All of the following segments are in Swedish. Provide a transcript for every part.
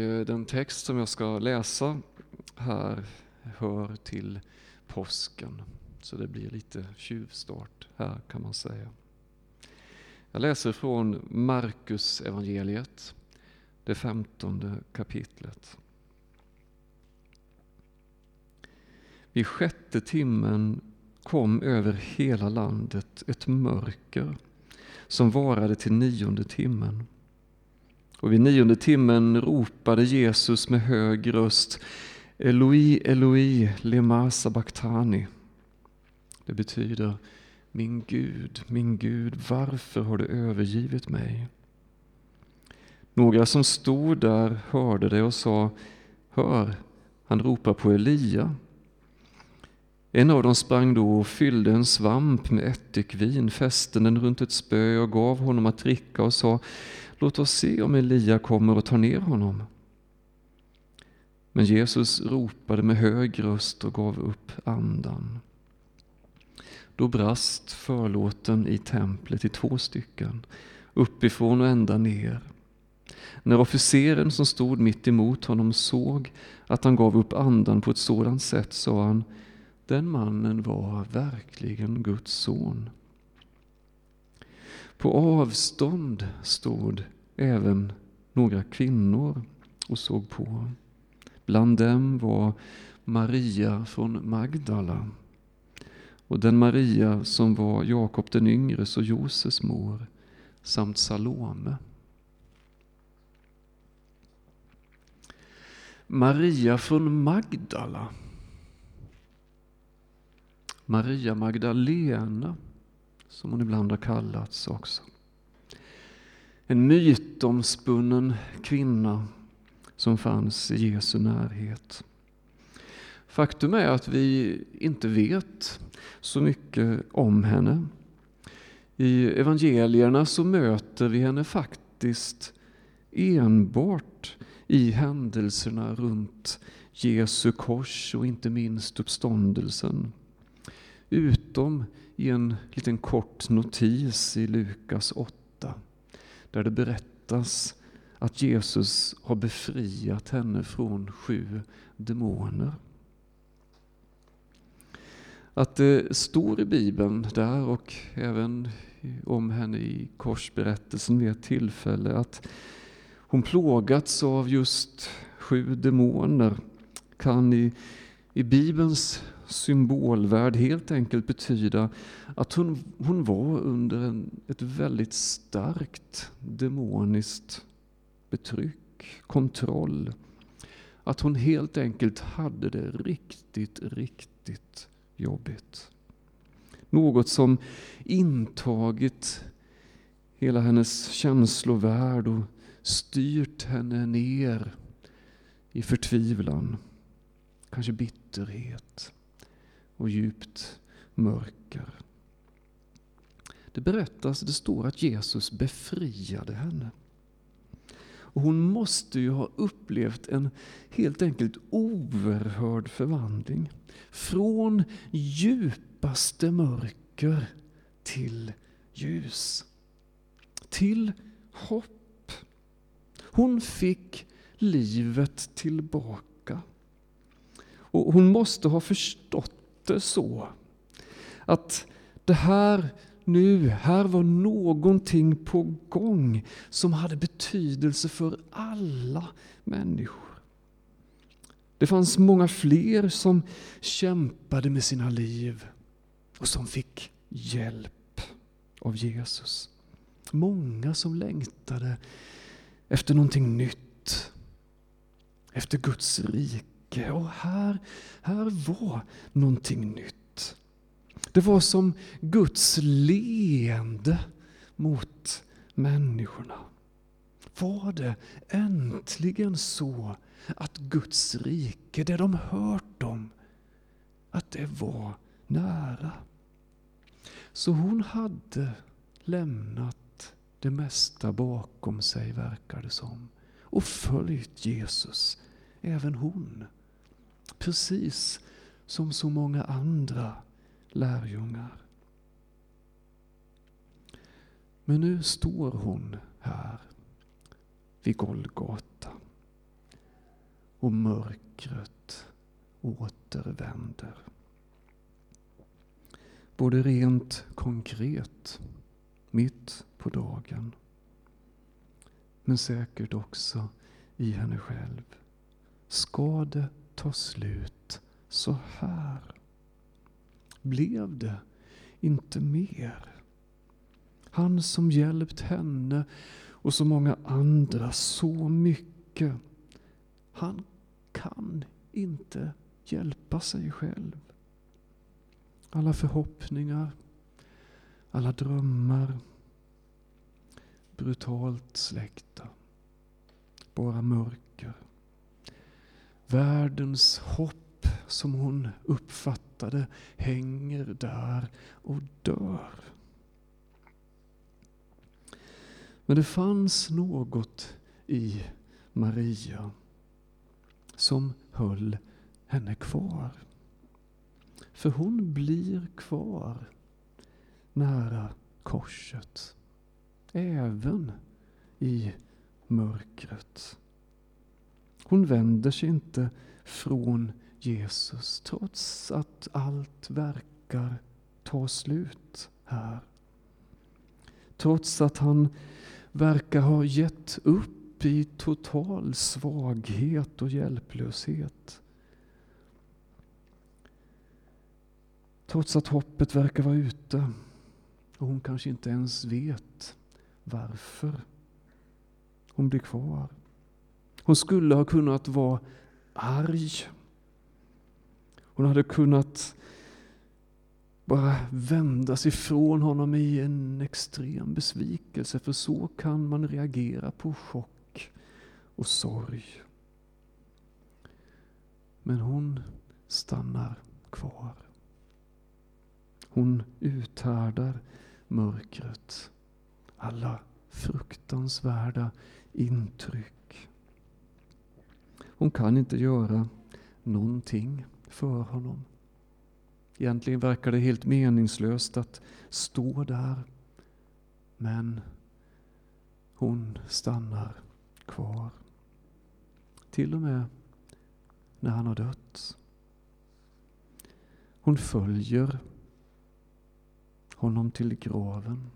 Eh, den text som jag ska läsa här hör till påsken, så det blir lite tjuvstart här kan man säga. Jag läser från Markus evangeliet, det femtonde kapitlet. Vid sjätte timmen kom över hela landet ett mörker som varade till nionde timmen. Och vid nionde timmen ropade Jesus med hög röst Eloi, Eloi, lema sabachthani. Det betyder Min Gud, min Gud, varför har du övergivit mig? Några som stod där hörde det och sa Hör, han ropar på Elia. En av dem sprang då och fyllde en svamp med ättikvin, fäste den runt ett spö och gav honom att dricka och sa Låt oss se om Elia kommer och tar ner honom. Men Jesus ropade med hög röst och gav upp andan. Då brast förlåten i templet i två stycken, uppifrån och ända ner. När officeren som stod mitt emot honom såg att han gav upp andan på ett sådant sätt sa han, den mannen var verkligen Guds son. På avstånd stod även några kvinnor och såg på. Bland dem var Maria från Magdala och den Maria som var Jakob den yngres och Joses mor samt Salome. Maria från Magdala. Maria Magdalena, som hon ibland har kallats också. En mytomspunnen kvinna som fanns i Jesu närhet. Faktum är att vi inte vet så mycket om henne. I evangelierna så möter vi henne faktiskt enbart i händelserna runt Jesu kors och inte minst uppståndelsen. Utom i en liten kort notis i Lukas 8 där det berättas att Jesus har befriat henne från sju demoner. Att det står i Bibeln där och även om henne i korsberättelsen vid ett tillfälle att hon plågats av just sju demoner kan i, i Bibelns symbolvärld helt enkelt betyda att hon, hon var under en, ett väldigt starkt demoniskt betryck, kontroll. Att hon helt enkelt hade det riktigt, riktigt jobbigt. Något som intagit hela hennes känslovärld och styrt henne ner i förtvivlan, kanske bitterhet och djupt mörker. Det berättas, det står att Jesus befriade henne. Och hon måste ju ha upplevt en helt enkelt oerhörd förvandling. Från djupaste mörker till ljus. Till hopp. Hon fick livet tillbaka. Och hon måste ha förstått det så att det här nu, här var någonting på gång som hade betydelse för alla människor. Det fanns många fler som kämpade med sina liv och som fick hjälp av Jesus. Många som längtade efter någonting nytt, efter Guds rike. Och här, här var någonting nytt. Det var som Guds leende mot människorna. Var det äntligen så att Guds rike, det de hört om, att det var nära? Så hon hade lämnat det mesta bakom sig, verkar det som, och följt Jesus, även hon. Precis som så många andra lärjungar. Men nu står hon här vid Golgata. och mörkret återvänder. Både rent konkret, mitt på dagen, men säkert också i henne själv. Ska det ta slut så här? Blev det inte mer? Han som hjälpt henne och så många andra så mycket. Han kan inte hjälpa sig själv. Alla förhoppningar, alla drömmar brutalt släckta. Bara mörker. Världens hopp som hon uppfattade hänger där och dör. Men det fanns något i Maria som höll henne kvar. För hon blir kvar nära korset. Även i mörkret. Hon vänder sig inte från Jesus trots att allt verkar ta slut här. Trots att han verkar ha gett upp i total svaghet och hjälplöshet. Trots att hoppet verkar vara ute och hon kanske inte ens vet varför hon blir kvar. Hon skulle ha kunnat vara arg. Hon hade kunnat bara vända sig ifrån honom i en extrem besvikelse, för så kan man reagera på chock och sorg. Men hon stannar kvar. Hon uthärdar mörkret, alla fruktansvärda intryck. Hon kan inte göra någonting för honom. Egentligen verkar det helt meningslöst att stå där. Men hon stannar kvar. Till och med när han har dött. Hon följer honom till graven,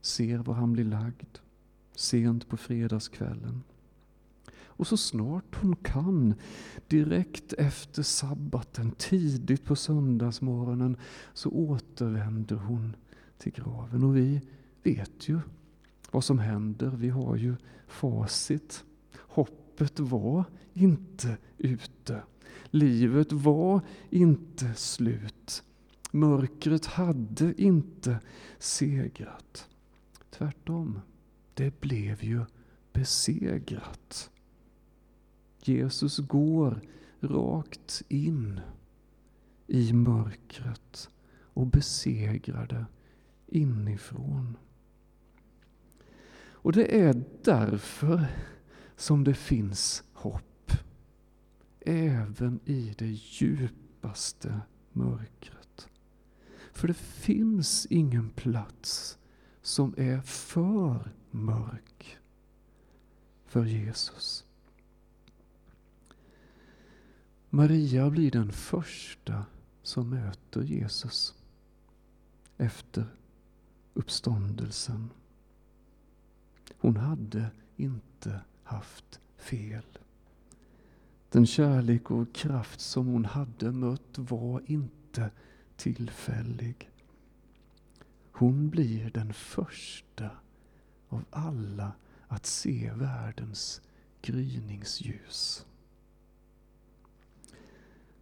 ser var han blir lagd sent på fredagskvällen. Och så snart hon kan, direkt efter sabbaten, tidigt på söndagsmorgonen, så återvänder hon till graven. Och vi vet ju vad som händer. Vi har ju facit. Hoppet var inte ute. Livet var inte slut. Mörkret hade inte segrat. Tvärtom, det blev ju besegrat. Jesus går rakt in i mörkret och besegrar det inifrån. Och det är därför som det finns hopp. Även i det djupaste mörkret. För det finns ingen plats som är för mörk för Jesus. Maria blir den första som möter Jesus efter uppståndelsen. Hon hade inte haft fel. Den kärlek och kraft som hon hade mött var inte tillfällig. Hon blir den första av alla att se världens gryningsljus.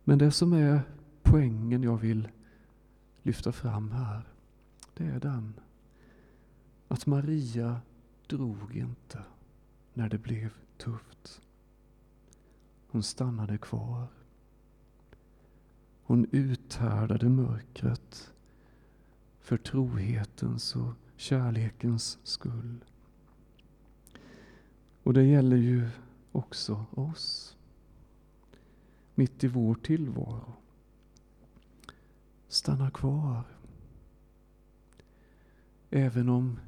Men det som är poängen jag vill lyfta fram här, det är den att Maria drog inte när det blev tufft. Hon stannade kvar. Hon uthärdade mörkret för trohetens och kärlekens skull. Och det gäller ju också oss mitt i vår tillvaro. Stanna kvar. Även om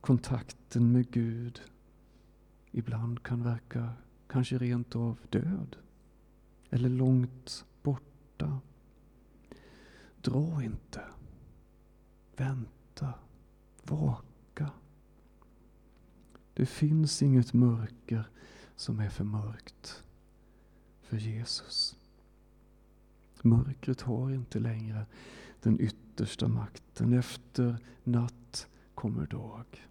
kontakten med Gud ibland kan verka kanske rent av död. Eller långt borta. Dra inte. Vänta. Vaka. Det finns inget mörker som är för mörkt för Jesus. Mörkret har inte längre den yttersta makten. Efter natt kommer dag.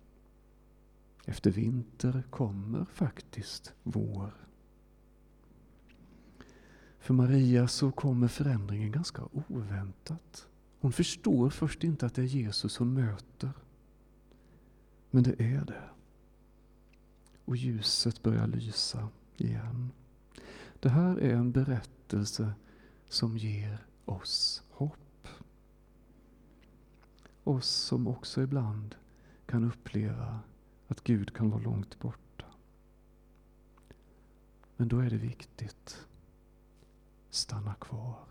Efter vinter kommer faktiskt vår. För Maria så kommer förändringen ganska oväntat. Hon förstår först inte att det är Jesus hon möter. Men det är det. Och ljuset börjar lysa igen. Det här är en berättelse som ger oss hopp. Oss som också ibland kan uppleva att Gud kan vara långt borta. Men då är det viktigt, stanna kvar.